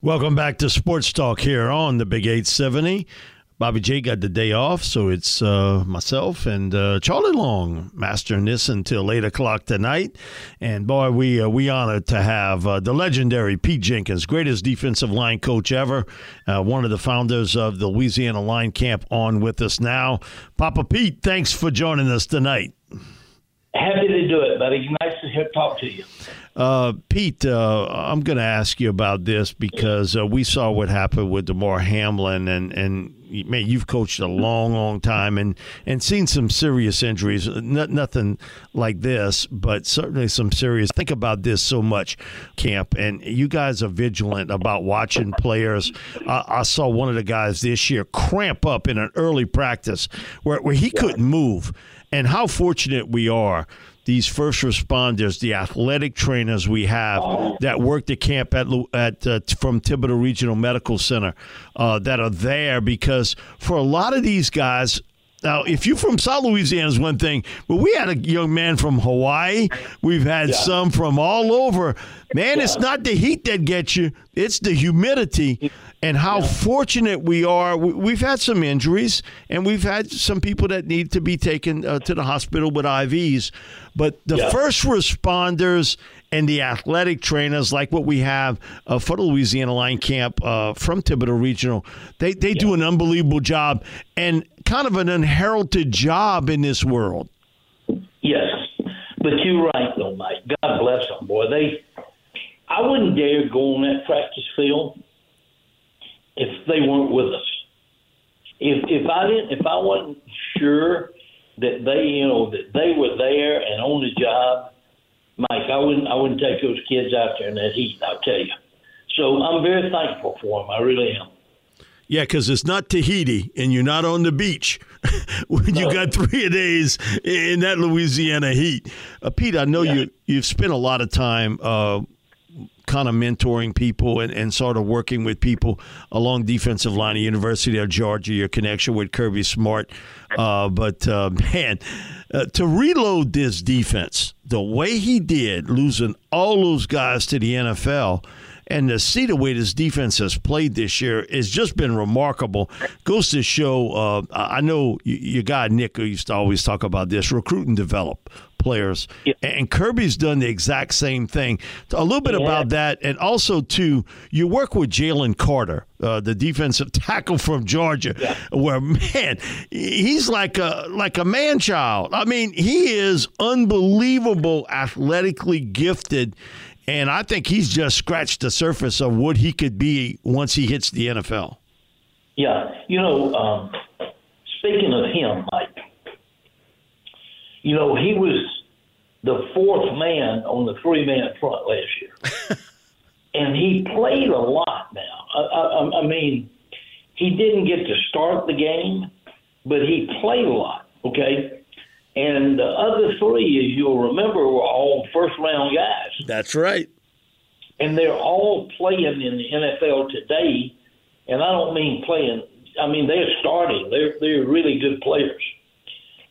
Welcome back to Sports Talk here on the Big 870. Bobby J got the day off, so it's uh, myself and uh, Charlie Long mastering this until eight o'clock tonight. And boy, we uh, we honored to have uh, the legendary Pete Jenkins, greatest defensive line coach ever, uh, one of the founders of the Louisiana Line Camp, on with us now. Papa Pete, thanks for joining us tonight. Happy to do it, buddy. Nice to talk to you. Uh, Pete, uh, I'm going to ask you about this because uh, we saw what happened with Damar Hamlin, and and man, you've coached a long, long time and and seen some serious injuries. Not, nothing like this, but certainly some serious. Think about this so much, camp, and you guys are vigilant about watching players. I saw one of the guys this year cramp up in an early practice where where he couldn't move, and how fortunate we are these first responders, the athletic trainers we have that work the camp at at uh, from Thibodaux Regional Medical Center uh, that are there because for a lot of these guys. Now, if you're from South Louisiana, is one thing, but we had a young man from Hawaii. We've had yeah. some from all over. Man, yeah. it's not the heat that gets you; it's the humidity and how yeah. fortunate we are. We've had some injuries, and we've had some people that need to be taken uh, to the hospital with IVs. But the yeah. first responders and the athletic trainers, like what we have uh, for the Louisiana Line Camp uh, from Thibodaux Regional, they, they yeah. do an unbelievable job and kind of an unheralded job in this world. Yes, but you're right, though, Mike. God bless them, boy. They, I wouldn't dare go on that practice field if they weren't with us. If if I didn't, if I wasn't sure that they, you know, that they were there and on the job, Mike, I wouldn't, I wouldn't take those kids out there in that heat. I'll tell you. So I'm very thankful for them. I really am. Yeah, because it's not Tahiti and you're not on the beach when no. you got three days in that Louisiana heat. Uh, Pete, I know yeah. you you've spent a lot of time uh, kind of mentoring people and, and sort of working with people along defensive line at University of Georgia, your connection with Kirby Smart. Uh, but, uh, man, uh, to reload this defense the way he did, losing all those guys to the NFL – and to see the way this defense has played this year has just been remarkable. Goes to show, uh, I know your guy Nick used to always talk about this recruit and develop players. Yeah. And Kirby's done the exact same thing. A little bit yeah. about that, and also too, you work with Jalen Carter, uh, the defensive tackle from Georgia, yeah. where man, he's like a like a man child. I mean, he is unbelievable, athletically gifted. And I think he's just scratched the surface of what he could be once he hits the NFL. Yeah. You know, um, speaking of him, Mike, you know, he was the fourth man on the three man front last year. and he played a lot now. I, I, I mean, he didn't get to start the game, but he played a lot, okay? And the other three, as you'll remember, were all first round guys. That's right. And they're all playing in the NFL today. And I don't mean playing, I mean, they're starting. They're, they're really good players.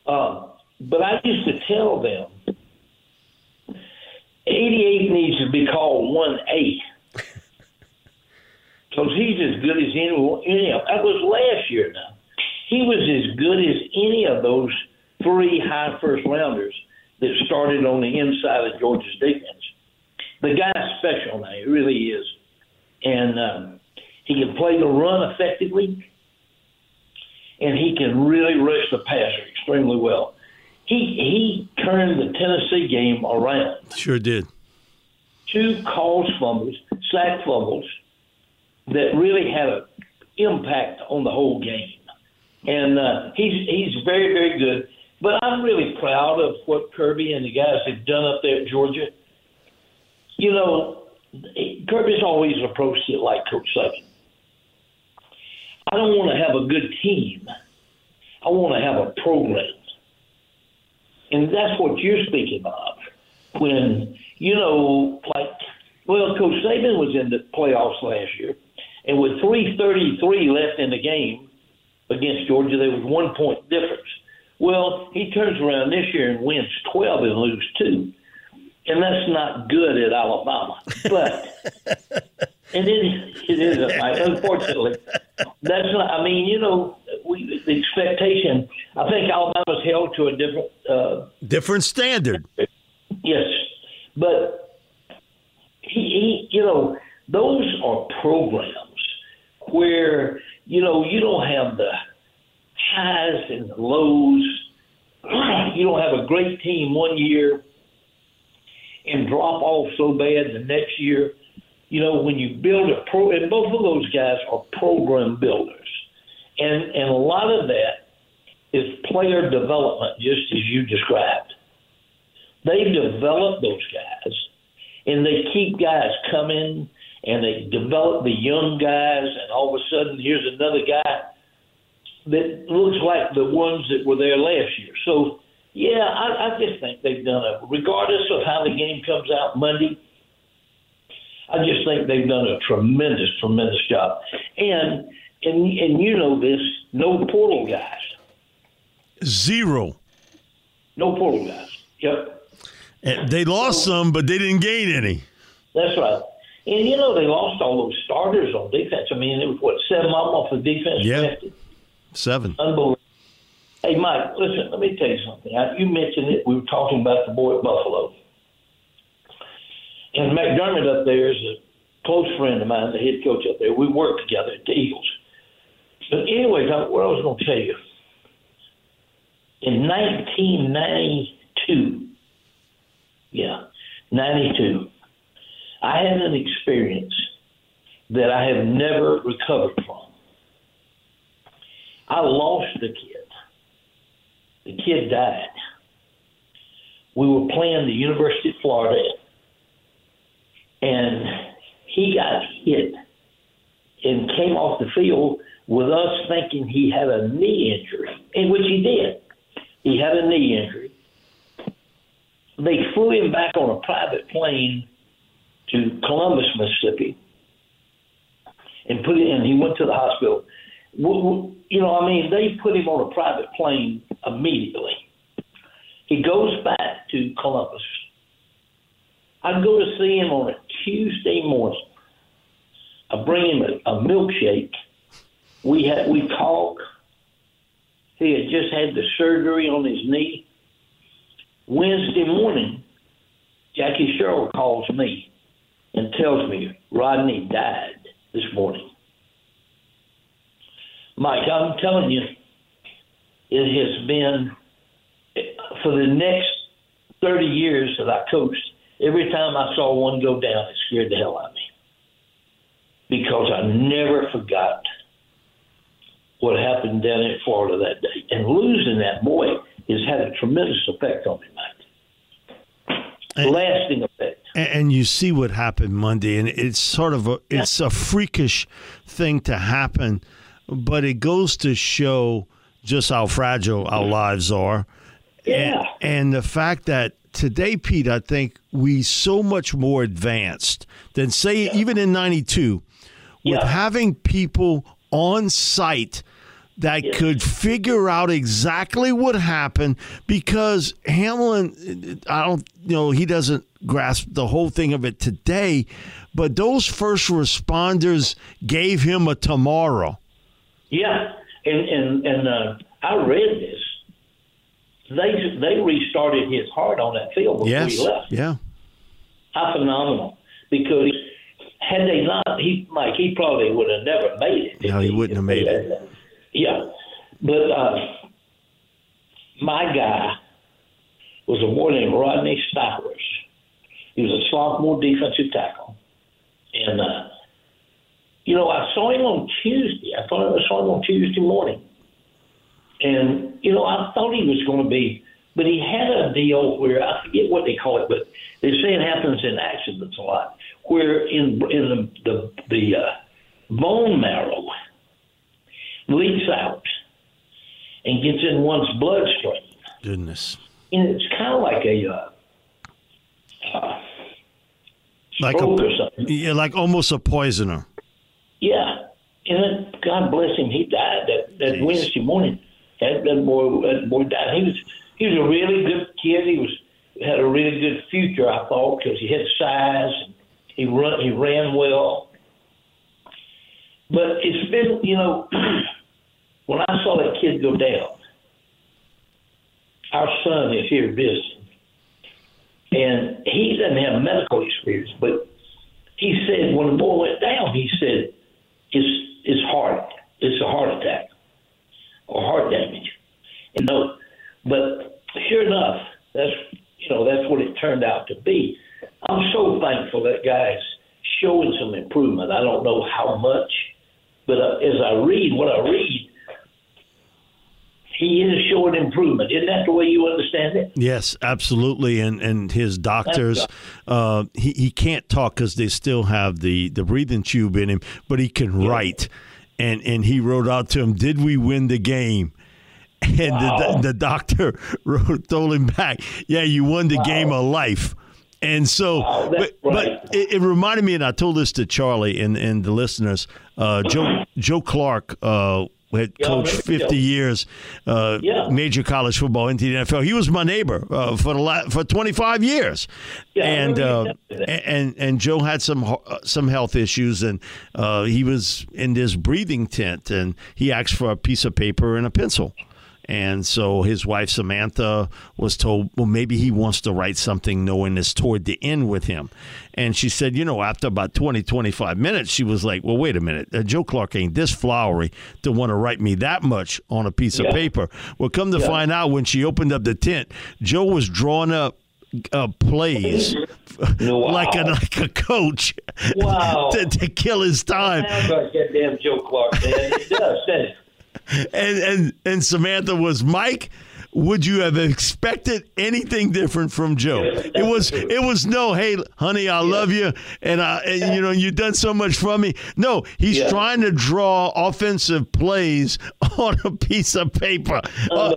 Uh, but I used to tell them 88 needs to be called 1A. Because he's as good as any, any of That was last year now. He was as good as any of those three high first rounders that started on the inside of Georgia's defense. The guy's special now, he really is. And um, He can play the run effectively, and he can really rush the passer extremely well. He he turned the Tennessee game around. Sure did. Two caused fumbles, sack fumbles, that really had an impact on the whole game. And uh, he's he's very very good. But I'm really proud of what Kirby and the guys have done up there at Georgia. You know, Kirby's always approached it like Coach Saban. I don't want to have a good team. I want to have a program. And that's what you're speaking of. When, you know, like, well, Coach Saban was in the playoffs last year, and with 3.33 left in the game against Georgia, there was one point difference. Well, he turns around this year and wins 12 and loses two. And that's not good at Alabama. But it is, it isn't. Unfortunately, that's not, I mean, you know, we, the expectation, I think Alabama's held to a different. Uh, different standard. Yes. But he, he, you know, those are programs where, you know, you don't have the highs and lows. You don't have a great team one year and drop off so bad the next year. You know, when you build a pro, and both of those guys are program builders, and and a lot of that is player development, just as you described. They develop those guys, and they keep guys coming, and they develop the young guys, and all of a sudden, here's another guy that looks like the ones that were there last year. So, yeah, I, I just think they've done a, Regardless of how the game comes out Monday, I just think they've done a tremendous, tremendous job. And and and you know this, no portal guys. Zero. No portal guys. Yep. And they lost so, some, but they didn't gain any. That's right. And you know they lost all those starters on defense. I mean, it was what seven of them off the defense. Yeah. Seven. Unbelievable. Hey, Mike, listen, let me tell you something. You mentioned it. We were talking about the boy at Buffalo. And McDermott up there is a close friend of mine, the head coach up there. We worked together at the Eagles. But anyways, what I was going to tell you, in 1992, yeah, 92, I had an experience that I have never recovered from. I lost the kid. The kid died. We were playing the University of Florida, and he got hit and came off the field with us thinking he had a knee injury, in which he did. He had a knee injury. They flew him back on a private plane to Columbus, Mississippi, and put him. in. he went to the hospital you know, I mean, they put him on a private plane immediately. He goes back to Columbus. I go to see him on a Tuesday morning. I bring him a, a milkshake. We had we talk. He had just had the surgery on his knee. Wednesday morning, Jackie Sherrill calls me and tells me Rodney died this morning. Mike, I'm telling you, it has been for the next 30 years that I coached. Every time I saw one go down, it scared the hell out of me because I never forgot what happened down in Florida that day. And losing that boy has had a tremendous effect on me, Mike. And, Lasting effect. And you see what happened Monday, and it's sort of a it's a freakish thing to happen but it goes to show just how fragile our lives are. Yeah. And, and the fact that today, Pete, I think we so much more advanced than say yeah. even in '92 with yeah. having people on site that yes. could figure out exactly what happened because Hamlin, I don't, you know, he doesn't grasp the whole thing of it today, but those first responders gave him a tomorrow. Yeah, and and and uh, I read this. They they restarted his heart on that field before yes. he left. Yeah, how phenomenal! Because had they not, he Mike, he probably would have never made it. No, he wouldn't have made it. Yeah, but uh, my guy was a boy named Rodney Stowers. He was a sophomore defensive tackle, and uh, you know I saw him on Tuesday. I thought I saw him on Tuesday morning, and you know I thought he was going to be, but he had a deal where I forget what they call it, but they say it happens in accidents a lot, where in in the the, the uh, bone marrow leaks out and gets in one's bloodstream. Goodness. And it's kind of like a uh, uh, Like a, yeah, like almost a poisoner. And then, God bless him, he died that that Jeez. Wednesday morning. That, that boy, that boy died. He was he was a really good kid. He was had a really good future, I thought, because he had size. And he run he ran well. But it's been, you know, when I saw that kid go down, our son is here visiting, and he doesn't have medical experience, but he said when the boy went down, he said it's it's heart, it's a heart attack or heart damage. You know, but sure enough, that's you know that's what it turned out to be. I'm so thankful that guy's showing some improvement. I don't know how much, but uh, as I read what I read, he is showing improvement. Isn't that the way you understand it? Yes, absolutely. And and his doctors, uh, he he can't talk because they still have the the breathing tube in him, but he can write. And and he wrote out to him, "Did we win the game?" And Wow. the the doctor wrote told him back, "Yeah, you won the game of life." And so, Wow, that's but, right. but it, it reminded me, and I told this to Charlie and, and the listeners. Uh, Joe Joe Clark uh, had Yeah, coached maybe so. 50 years, uh, Yeah. major college football into the NFL. He was my neighbor uh, for the la- for 25 years, Yeah, and uh, you telling me that. and and Joe had some uh, some health issues, and uh, he was in this breathing tent, and he asked for a piece of paper and a pencil. And so his wife Samantha was told, well, maybe he wants to write something knowing it's toward the end with him. And she said, you know, after about 20, 25 minutes, she was like, well, wait a minute. Uh, Joe Clark ain't this flowery to want to write me that much on a piece of paper. Well, come to find out, when she opened up the tent, Joe was drawing up uh, plays Wow. like a like a coach Wow. to, to kill his time. Sounds like that damn Joe Clark, man. It does? And and and Samantha was Mike. Would you have expected anything different from Joe? It was it was no, hey, honey, I love you, and I, and, you know, you've done so much for me. No, he's Yeah. trying to draw offensive plays on a piece of paper. Uh,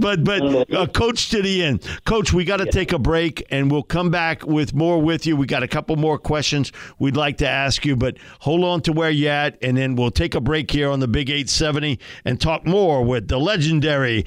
but but uh, coach to the end. Coach, we got to take a break, and we'll come back with more with you. We got a couple more questions we'd like to ask you, but hold on to where you're at, and then we'll take a break here on the Big 870 and talk more with the legendary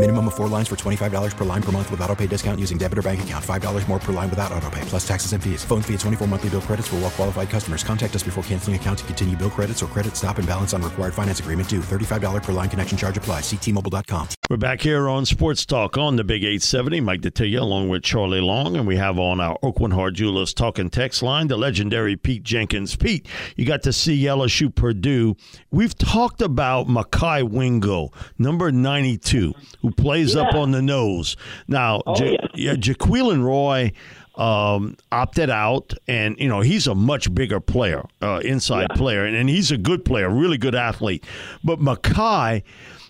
Minimum of four lines for $25 per line per month with auto pay discount using debit or bank account. $5 more per line without auto pay, plus taxes and fees. Phone fee at 24 monthly bill credits for all well qualified customers. Contact us before canceling account to continue bill credits or credit stop and balance on required finance agreement due. $35 per line connection charge apply. Ctmobile.com. We're back here on Sports Talk on the Big 870. Mike Detillier along with Charlie Long, and we have on our Oakland Hard Jewelers talking text line the legendary Pete Jenkins. Pete, you got to see LSU Purdue. We've talked about Mekhi Wingo, number 92, who plays up on the nose. Now, ja- yeah, Jaquelin Roy um, opted out, and you know he's a much bigger player, uh, inside player, and, and he's a good player, really good athlete. But Mekhi,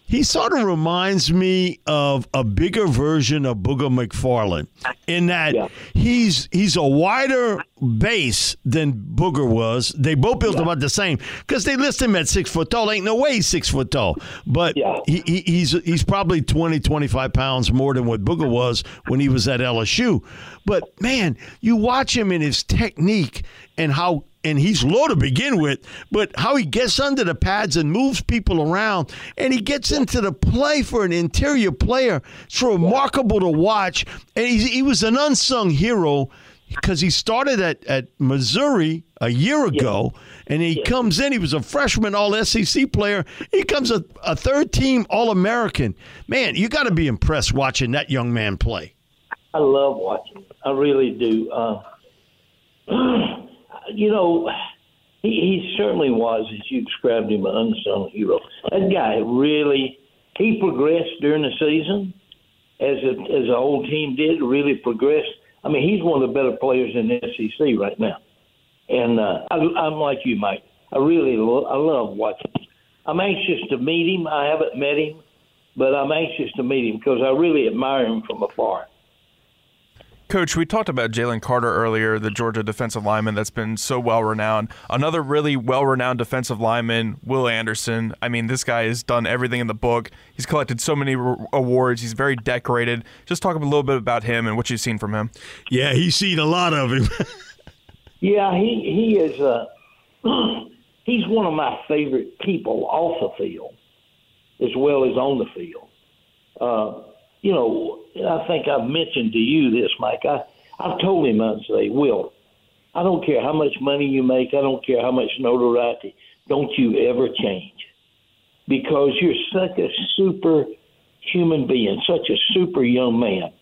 he sort of reminds me of a bigger version of Booger McFarland in that he's he's a wider base than Booger was. They both built about the same because they list him at six foot tall. Ain't no way he's six foot tall, but he, he, he's he's probably 20, 25 pounds more than what Booger was when he was at LSU. But man, you watch him in his technique and how and he's low to begin with, but how he gets under the pads and moves people around, and he gets into the play for an interior player. It's remarkable to watch, and he, he was an unsung hero because he started at, at Missouri a year ago, and he comes in. He was a freshman All SEC player. He comes a, a third team All American. Man, you got to be impressed watching that young man play. I love watching. I really do. Uh, you know, he, he certainly was, as you described him, an unsung hero. That guy really he progressed during the season, as a, as the whole team did. Really progressed. I mean, he's one of the better players in the SEC right now. And uh, I, I'm like you, Mike. I really lo- I love watching. I'm anxious to meet him. I haven't met him, but I'm anxious to meet him because I really admire him from afar. Coach, we talked about Jalen Carter earlier, the Georgia defensive lineman that's been so well renowned. Another really well renowned defensive lineman, Will Anderson. I mean, this guy has done everything in the book. He's collected so many re- awards. He's very decorated. Just talk a little bit about him and what you've seen from him. Yeah, he's seen a lot of him. Yeah, he he is. Uh, he's one of my favorite people off the field, as well as on the field. Uh, you know, I think I've mentioned to you this, Mike. I I've told him I'd say, Will, I don't care how much money you make. I don't care how much notoriety. Don't you ever change, because you're such a super human being, such a super young man.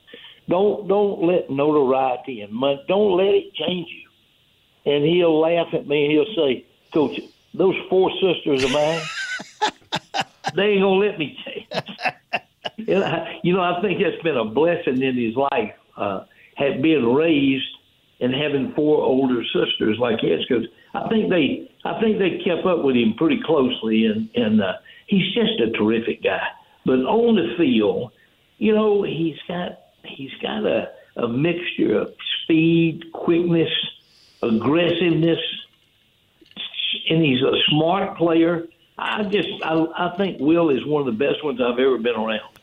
Don't don't let notoriety and money. Don't let it change you and he'll laugh at me and he'll say, Coach, those four sisters of mine, they ain't gonna let me change. You know, I think that's been a blessing in his life, uh, had being raised and having four older sisters like his, because I think they, I think they kept up with him pretty closely, and and uh, he's just a terrific guy. But on the field, you know, he's got he's got a, a mixture of speed, quickness aggressiveness, and he's a smart player. I just I, I think Will is one of the best ones I've ever been around.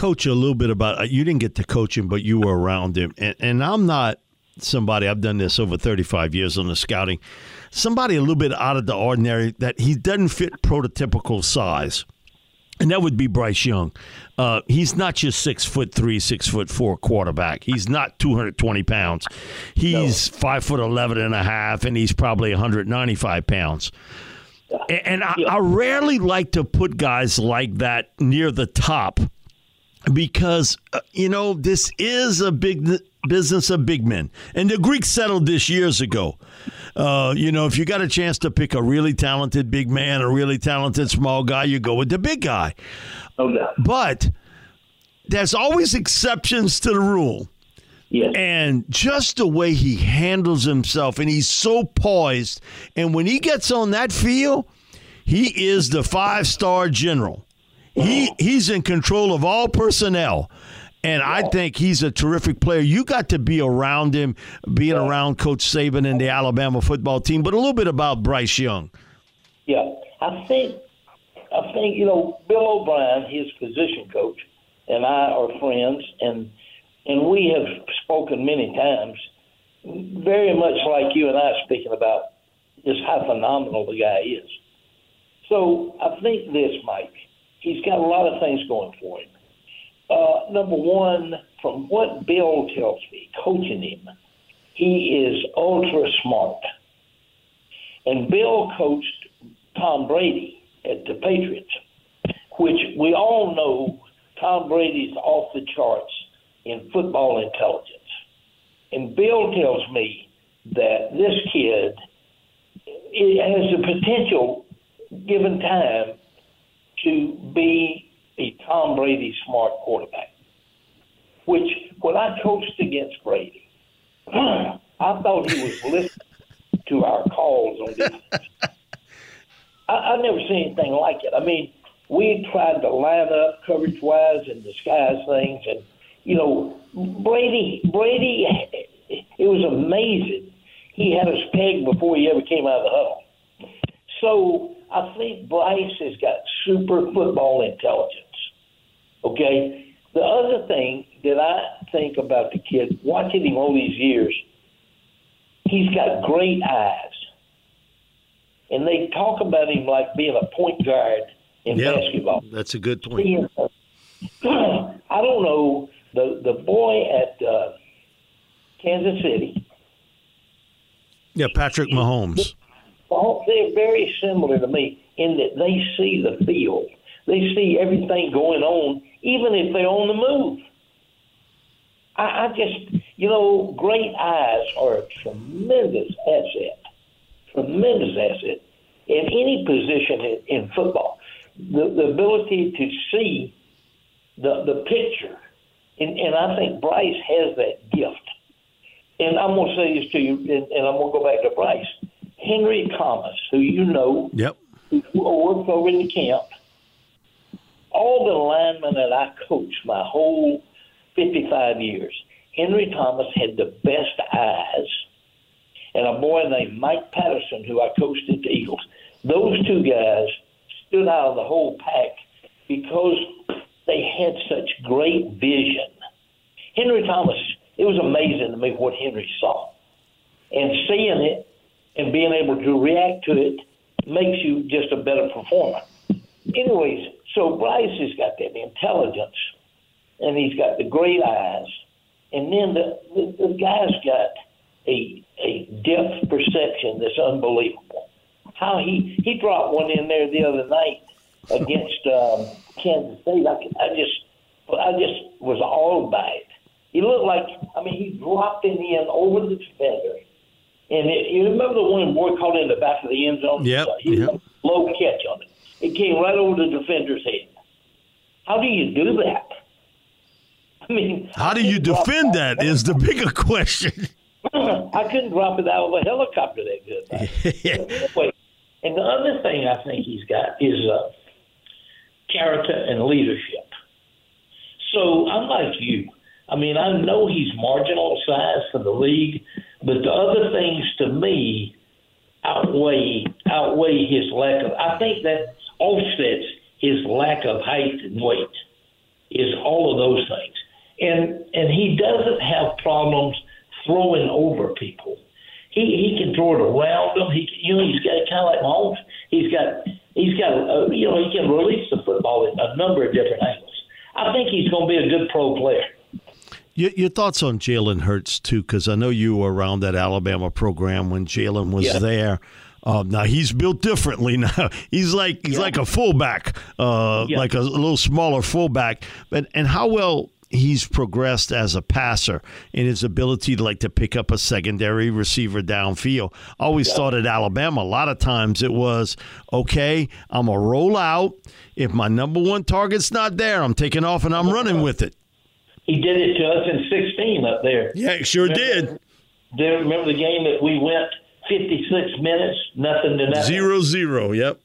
Coach, a little bit about uh, you didn't get to coach him, but you were around him, and, and I'm not somebody I've done this over 35 years on the scouting. Somebody a little bit out of the ordinary that he doesn't fit prototypical size and that would be Bryce Young. Uh, he's not just six foot three, six foot four quarterback. He's not 220 pounds. He's no. five foot 11 and a half, and he's probably 195 pounds. And, and I, I rarely like to put guys like that near the top because, uh, you know, this is a big business of big men. And the Greeks settled this years ago. Uh, you know, if you got a chance to pick a really talented big man, a really talented small guy, you go with the big guy. No. But there's always exceptions to the rule. Yes. And just the way he handles himself, and he's so poised. And when he gets on that field, he is the five star general. He he's in control of all personnel. And I think he's a terrific player. You got to be around him, being yeah. around Coach Saban and the Alabama football team. But a little bit about Bryce Young. Yeah, I think, I think you know Bill O'Brien, his position coach, and I are friends, and and we have spoken many times, very much like you and I speaking about just how phenomenal the guy is. So I think this, Mike, he's got a lot of things going for him uh, number one, from what Bill tells me, coaching him, he is ultra smart. And Bill coached Tom Brady at the Patriots, which we all know Tom Brady's off the charts in football intelligence. And Bill tells me that this kid has the potential, given time, to be a Tom Brady smart quarterback. Which, when I coached against Brady, I thought he was listening to our calls on defense. I, I've never seen anything like it. I mean, we tried to line up coverage wise and disguise things, and you know, Brady, Brady, it was amazing. He had us pegged before he ever came out of the huddle. So I think Bryce has got super football intelligence. Okay. The other thing that I think about the kid, watching him all these years, he's got great eyes, and they talk about him like being a point guard in Yeah, basketball. that's a good point. I don't know the the boy at uh, Kansas City. Yeah, Patrick Mahomes. Very similar to me in that they see the field. They see everything going on, even if they're on the move. I, I just, you know, great eyes are a tremendous asset. Tremendous asset in any position in, in football. The, the ability to see the the picture, and, and I think Bryce has that gift. And I'm going to say this to you, and, and I'm going to go back to Bryce. Henry Thomas, who you know, Yep. who worked over in the camp, all the linemen that I coached my whole 55 years, Henry Thomas had the best eyes, and a boy named Mike Patterson, who I coached at the Eagles. Those two guys stood out of the whole pack because they had such great vision. Henry Thomas, it was amazing to me what Henry saw. And seeing it and being able to react to it makes you just a better performer. Anyways, so Bryce has got that intelligence and he's got the great eyes. And then the, the, the guy's got a, a depth perception that's unbelievable. How he, he dropped one in there the other night against um, Kansas State. I, I just I just was awed by it. He looked like I mean he dropped it in over the defender, and it, you remember the one boy caught in the back of the end zone. Yeah. he yep. had a low catch on it. It came right over the defender's head. How do you do that? I mean, How do you defend that is the bigger question. I couldn't drop it out of a helicopter that good. anyway, and the other thing I think he's got is uh, character and leadership. So I'm like you. I mean, I know he's marginal size for the league, but the other things to me outweigh outweigh his lack of. I think that offsets his lack of height and weight. Is all of those things, and and he doesn't have problems throwing over people. He he can throw it around them. He you know he's got kind of like Mahomes. He's got he's got uh, you know he can release the football in a number of different angles. I think he's going to be a good pro player. Your, your thoughts on Jalen Hurts too? Because I know you were around that Alabama program when Jalen was Yeah. there. Um, now he's built differently. Now he's like he's like a fullback, uh, Yeah. like a, little smaller fullback. But and how well he's progressed as a passer in his ability to like to pick up a secondary receiver downfield. I always thought at Alabama a lot of times it was okay. I'm a roll out. If my number one target's not there, I'm taking off and I'm running with it. He did it to us in 16 up there. Yeah, sure did. Do you remember the game that we went 56 minutes, nothing to nothing? Zero zero. Yep.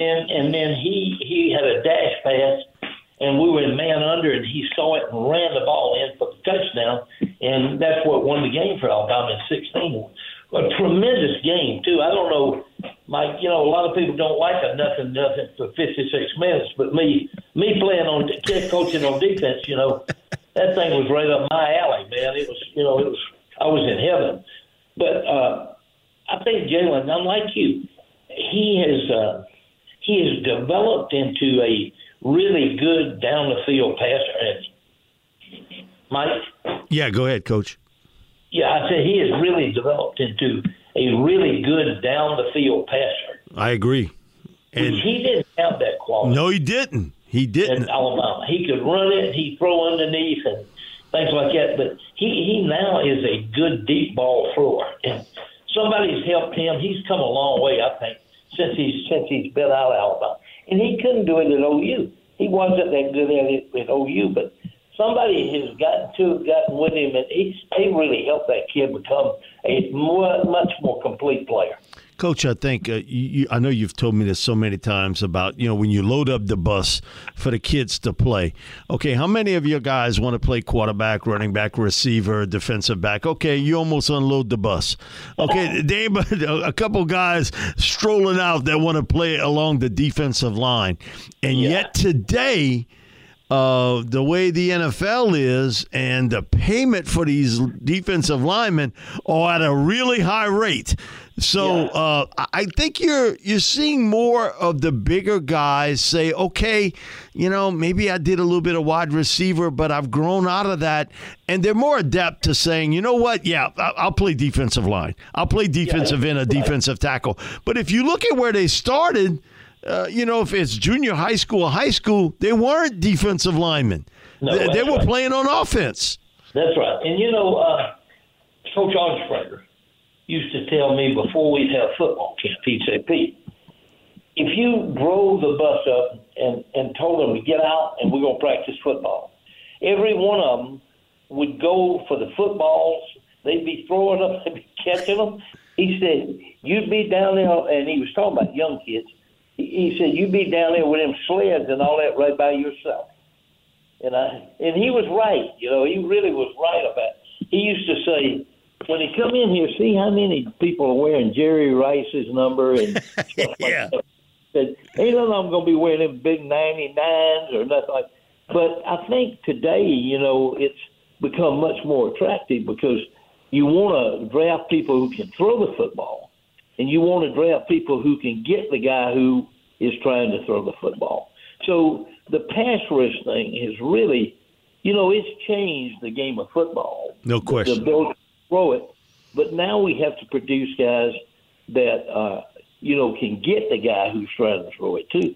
and and then he he had a dash pass, and we were in man under, and he saw it and ran the ball in for the touchdown, and that's what won the game for Alabama in 16. A tremendous game too. I don't know, Mike. You know, a lot of people don't like a nothing nothing for 56 minutes, but me me playing on coaching on defense, you know, that thing was right up my alley, man. It was you know it was I was in heaven, but. uh I think Jalen, unlike you, he has uh, he has developed into a really good down the field passer. And Mike, Yeah, go ahead, coach. yeah, I said he has really developed into a really good down the field passer. I agree. And he didn't have that quality no, he didn't. He didn't. in Alabama. He could run it, he'd throw underneath, and things like that. But he he now is a good deep ball thrower, and somebody's helped him. He's come a long way, I think, since he's since he's been out of Alabama, and he couldn't do it at OU. He wasn't that good at it at OU, but somebody has gotten to gotten with him, and he really helped that kid become a much more complete player. Coach, I think uh, you, I know you've told me this so many times about you know when you load up the bus for the kids to play. Okay, how many of your guys want to play quarterback, running back, receiver, defensive back? Okay, you almost unload the bus. Okay, they but a couple guys strolling out that want to play along the defensive line, and yet today. Uh, the way the NFL is and the payment for these defensive linemen are at a really high rate. So uh, I think you're you're seeing more of the bigger guys say, okay, you know, maybe I did a little bit of wide receiver, but I've grown out of that, and they're more adept to saying, you know what, yeah, I'll play defensive line, I'll play defensive end, a defensive tackle. But if you look at where they started, uh, you know, if it's junior high school, high school, they weren't defensive linemen. No, they, they were right. playing on offense. That's right. And you know, uh, Coach Arnsparger used to tell me before we'd have football camp, he'd say, Pete, if you drove the bus up and, and told them to get out and we're going to practice football, every one of them would go for the footballs. They'd be throwing them, they'd be catching them. He said, you'd be down there, and he was talking about young kids. He, said, you'd be down there with them sleds and all that right by yourself. And I and he was right. You know, he really was right about. It. He used to say, when he come in here, see how many people are wearing Jerry Rice's number and stuff yeah. like that. Said, ain't none of them gonna be wearing them big ninety nines or nothing like. But I think today, you know, it's become much more attractive because you want to draft people who can throw the football, and you want to draft people who can get the guy who is trying to throw the football. So the pass rush thing is really, you know, it's changed the game of football. No question. The ability to throw it, but now we have to produce guys that uh, you know can get the guy who's trying to throw it too.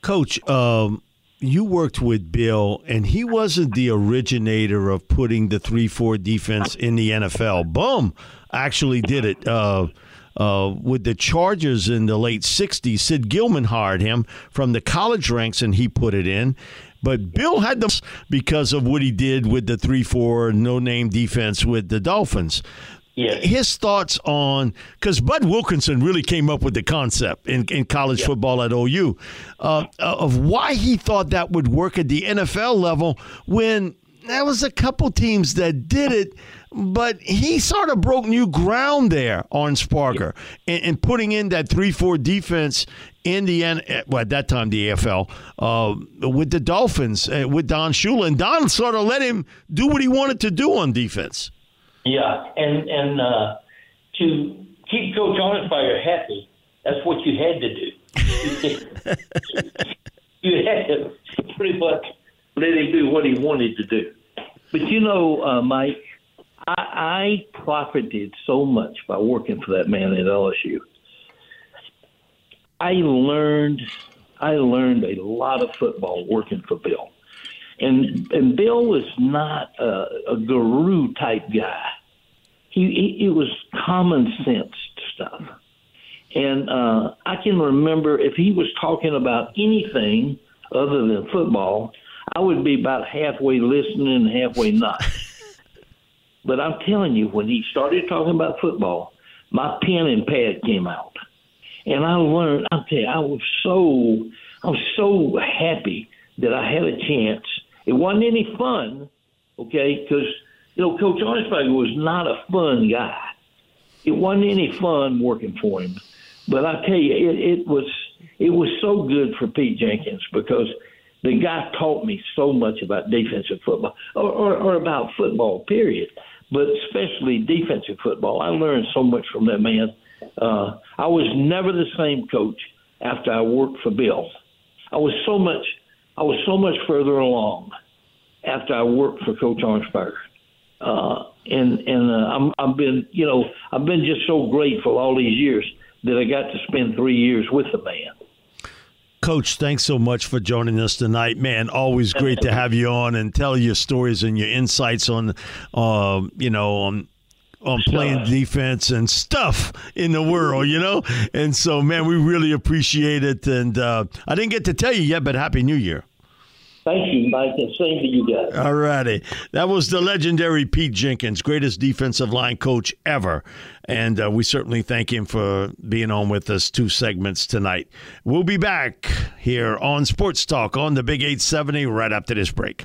Coach, um, you worked with Bill, and he wasn't the originator of putting the 3 4 defense in the NFL. Bum actually did it. Uh, uh, with the Chargers in the late 60s, Sid Gillman hired him from the college ranks and he put it in. But Bill had them because of what he did with the 3 4 no name defense with the Dolphins. Yes. His thoughts on because Bud Wilkinson really came up with the concept in, in college football at OU uh, of why he thought that would work at the NFL level when there was a couple teams that did it, but he sort of broke new ground there on Sparker and, and putting in that three four defense in the end, Well, at that time the AFL uh, with the Dolphins uh, with Don Shula, and Don sort of let him do what he wanted to do on defense. Yeah, and and uh, to keep Coach Arnsparger happy, that's what you had to do. you had to pretty much let him do what he wanted to do. But you know, uh, Mike, I, I profited so much by working for that man at LSU. I learned, I learned a lot of football working for Bill, and and Bill was not a, a guru type guy. He, he it was common sense stuff, and uh, I can remember if he was talking about anything other than football, I would be about halfway listening and halfway not. But I'm telling you, when he started talking about football, my pen and pad came out, and I learned. I tell you, I was so I was so happy that I had a chance. It wasn't any fun, okay, because you know Coach Arnsparger was not a fun guy. It wasn't any fun working for him, but I tell you, it, it was it was so good for Pete Jenkins because the guy taught me so much about defensive football or, or, or about football, period, but especially defensive football. I learned so much from that man. Uh, I was never the same coach after I worked for Bill. I was so much, I was so much further along after I worked for Coach Arnsparger. Uh, and and uh, I'm, I've been, you know, I've been just so grateful all these years that I got to spend three years with the man. Coach, thanks so much for joining us tonight, man. Always great to have you on and tell your stories and your insights on, uh, you know, on on playing defense and stuff in the world, you know. And so, man, we really appreciate it. And uh, I didn't get to tell you yet, but Happy New Year. Thank you, Mike, and same to you guys. All righty. That was the legendary Pete Jenkins, greatest defensive line coach ever. And uh, we certainly thank him for being on with us two segments tonight. We'll be back here on Sports Talk on the Big 870 right after this break.